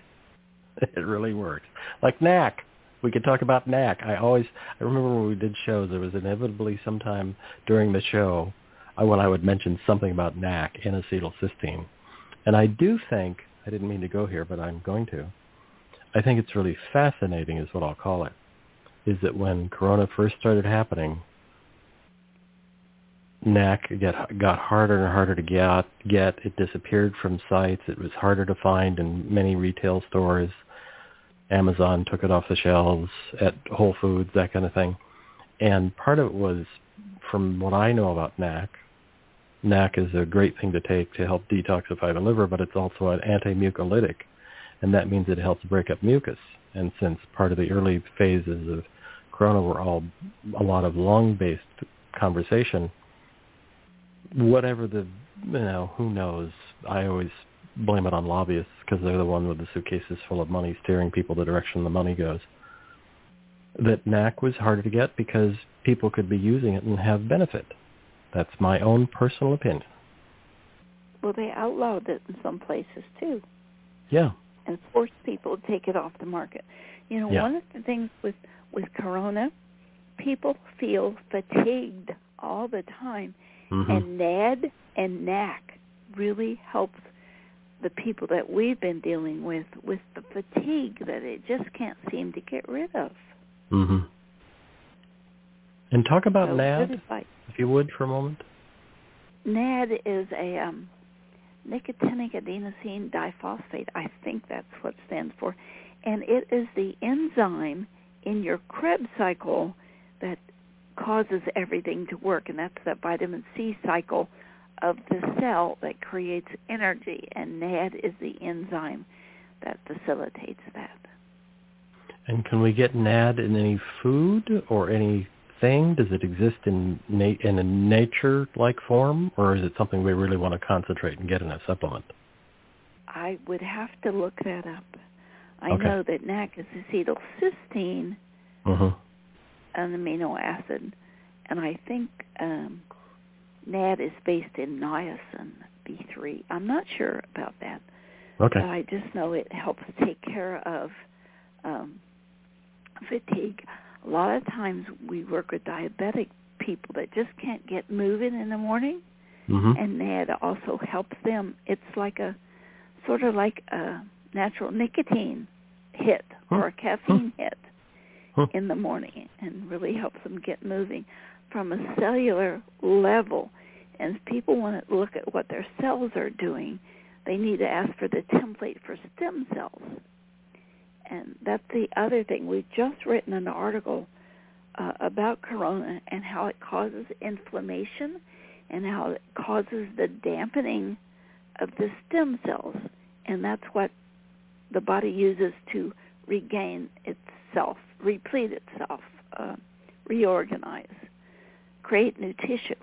it really works. Like NAC. We could talk about NAC. I always, I remember when we did shows, there was inevitably sometime during the show uh, when I would mention something about NAC, N-acetylcysteine. And I do think I didn't mean to go here, but I'm going to. I think it's really fascinating is what I'll call it, is that when Corona first started happening, NAC get, got harder and harder to get, get. It disappeared from sites. It was harder to find in many retail stores. Amazon took it off the shelves at Whole Foods, that kind of thing. And part of it was, from what I know about NAC, NAC is a great thing to take to help detoxify the liver, but it's also an anti-mucolytic, and that means it helps break up mucus. And since part of the early phases of corona were all a lot of lung-based conversation, whatever the, you know, who knows? I always blame it on lobbyists because they're the one with the suitcases full of money steering people the direction the money goes. That NAC was harder to get because people could be using it and have benefit. That's my own personal opinion. Well, they outlawed it in some places too. Yeah. And forced people to take it off the market. You know, yeah. one of the things with with Corona, people feel fatigued all the time, mm-hmm. and NAD and NAC really helps the people that we've been dealing with with the fatigue that it just can't seem to get rid of. Mhm. And talk about so NAD, if you would, for a moment. NAD is a um, nicotinic adenosine diphosphate. I think that's what it stands for. And it is the enzyme in your Krebs cycle that causes everything to work, and that's that vitamin C cycle of the cell that creates energy, and NAD is the enzyme that facilitates that. And can we get NAD in any food or any thing? Does it exist in na- in a nature-like form, or is it something we really want to concentrate and get in a supplement? I would have to look that up. I okay. know that NAC is acetylcysteine, mm-hmm. an amino acid, and I think um, NAD is based in niacin B3. I'm not sure about that. Okay. But I just know it helps take care of um, fatigue a lot of times we work with diabetic people that just can't get moving in the morning, mm-hmm. and that also helps them. It's like a sort of like a natural nicotine hit huh. or a caffeine huh. hit huh. in the morning, and really helps them get moving from a cellular level. And if people want to look at what their cells are doing, they need to ask for the template for stem cells and that's the other thing. We've just written an article uh, about corona and how it causes inflammation and how it causes the dampening of the stem cells, and that's what the body uses to regain itself, replete itself, uh, reorganize, create new tissue.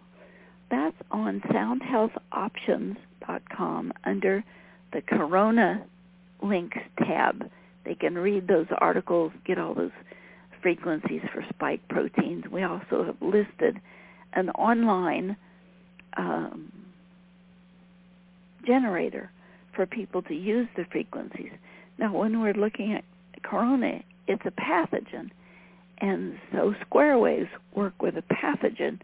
That's on soundhealthoptions.com under the Corona links tab they can read those articles, get all those frequencies for spike proteins. We also have listed an online um, generator for people to use the frequencies. Now, when we're looking at corona, it's a pathogen, and so square waves work with a pathogen.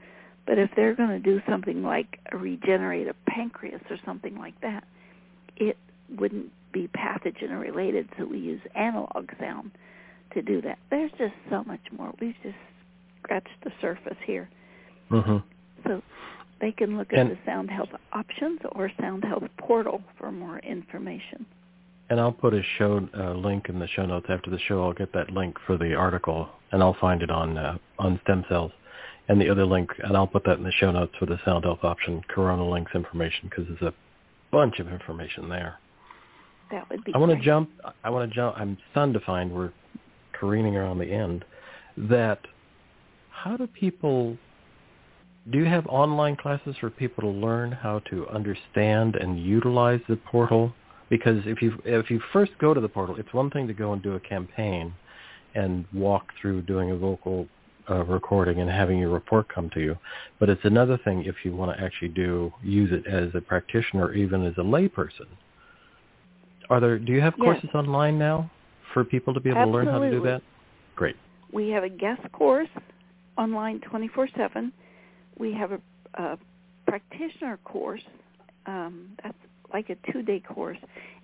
But if they're going to do something like regenerate a pancreas or something like that, it wouldn't be pathogen related, so we use analog sound to do that. There's just so much more. We've just scratched the surface here. Mm-hmm. So they can look at and, the Sound Health options or Sound Health portal for more information. And I'll put a show uh, link in the show notes after the show. I'll get that link for the article, and I'll find it on uh, on stem cells. And the other link, and I'll put that in the show notes for the Sound Health option Corona links information because there's a bunch of information there. That would be. I want to jump. I want to jump. I'm stunned to find we're careening around the end. That how do people? Do you have online classes for people to learn how to understand and utilize the portal? Because if you if you first go to the portal, it's one thing to go and do a campaign and walk through doing a vocal uh, recording and having your report come to you. But it's another thing if you want to actually do use it as a practitioner even as a layperson. Are there? Do you have yes. courses online now for people to be able Absolutely. to learn how to do that? Great. We have a guest course online 24/7. We have a, a practitioner course. Um, that's like a two-day course,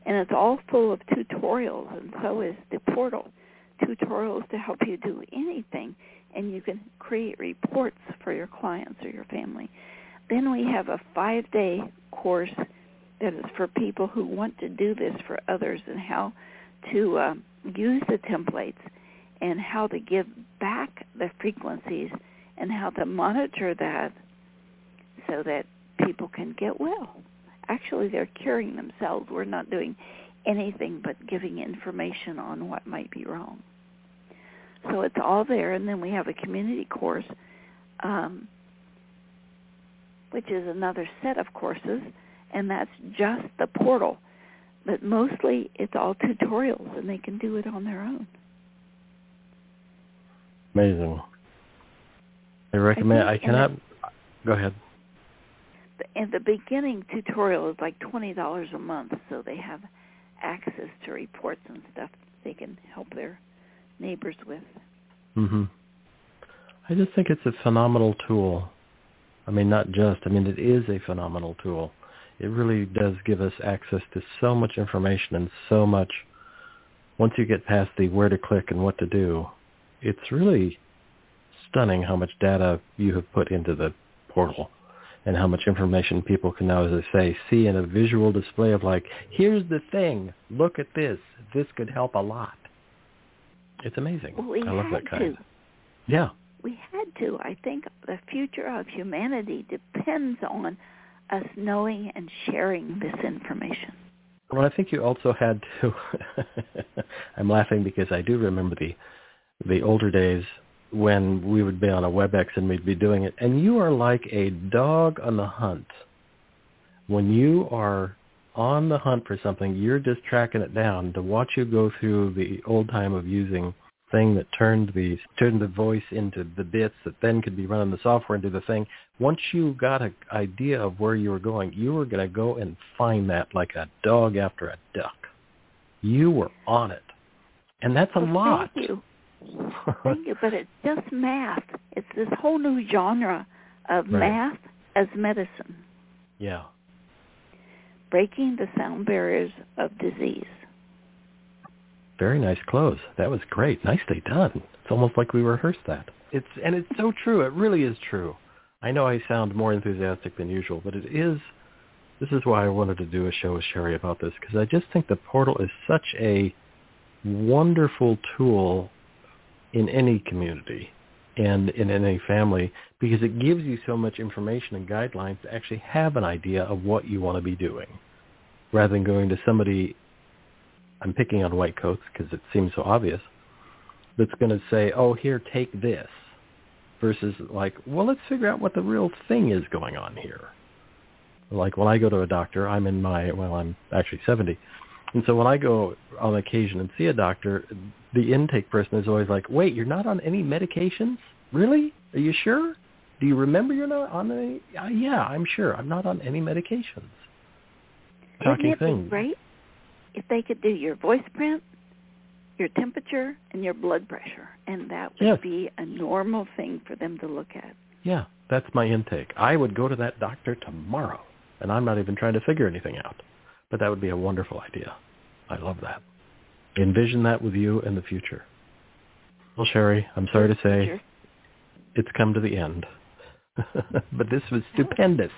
And it's all full of tutorials, and so is the portal. Tutorials to help you do anything, and you can create reports for your clients or your family. Then we have a five-day course that is for people who want to do this for others and how to uh, use the templates and how to give back the frequencies and how to monitor that so that people can get well. Actually, they're curing themselves. We're not doing anything but giving information on what might be wrong. So it's all there, and then we have a community course, um, which is another set of courses, and that's just the portal. But mostly it's all tutorials, and they can do it on their own. Amazing. I recommend. I, I cannot. go ahead. In the beginning tutorial is like twenty dollars a month, so they have access to reports and stuff they can help their neighbors with. Mhm. I just think it's a phenomenal tool. I mean, not just. I mean, it is a phenomenal tool. It really does give us access to so much information and so much. Once you get past the where to click and what to do, it's really stunning how much data you have put into the portal and how much information people can now, as I say, see in a visual display of like, here's the thing, look at this, this could help a lot. It's amazing. We I love had that kind. To. Yeah. We had to. I think the future of humanity depends on us knowing and sharing this information. Well, I think you also had to. [LAUGHS] I'm laughing because I do remember the the older days when we would be on a WebEx and we'd be doing it, and you are like a dog on the hunt. When you are on the hunt for something, you're just tracking it down. To watch you go through the old time of using thing that turned the turned the voice into the bits that then could be run in the software and do the thing. Once you got an idea of where you were going, you were going to go and find that like a dog after a duck. You were on it, and that's a well, lot. Thank you. [LAUGHS] thank you, but it's just math. It's this whole new genre of right. math as medicine. Yeah. Breaking the sound barriers of disease. Very nice close. That was great. Nicely done. It's almost like we rehearsed that. It's and it's so true. It really is true. I know I sound more enthusiastic than usual, but it is. This is why I wanted to do a show with Sharry about this because I just think the portal is such a wonderful tool in any community and in any family because it gives you so much information and guidelines to actually have an idea of what you want to be doing rather than going to somebody I'm picking on white coats because it seems so obvious, that's going to say, oh, here, take this, versus like, well, let's figure out what the real thing is going on here. Like when I go to a doctor, I'm in my, well, I'm actually 70. And so when I go on occasion and see a doctor, the intake person is always like, wait, you're not on any medications? Really? Are you sure? Do you remember you're not on any? Uh, yeah, I'm sure. I'm not on any medications. Shocking Isn't thing. great if they could do your voice print, your temperature, and your blood pressure, and that would Yes. be a normal thing for them to look at. Yeah, that's my intake. I would go to that doctor tomorrow, and I'm not even trying to figure anything out. But that would be a wonderful idea. I love that. Envision that with you in the future. Well, Sharry, I'm sorry to say Sure. it's come to the end. [LAUGHS] but this was stupendous.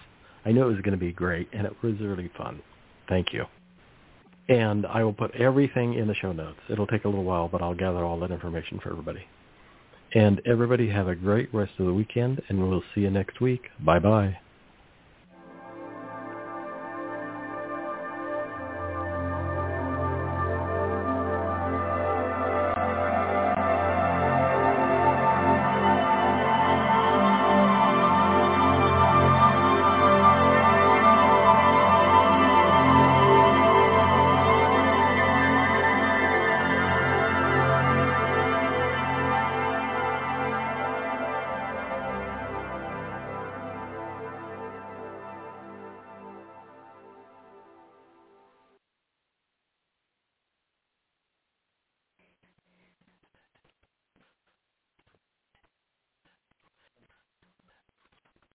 I knew it was going to be great, and it was really fun. Thank you. And I will put everything in the show notes. It'll take a little while, but I'll gather all that information for everybody. And everybody have a great rest of the weekend, and we'll see you next week. Bye-bye.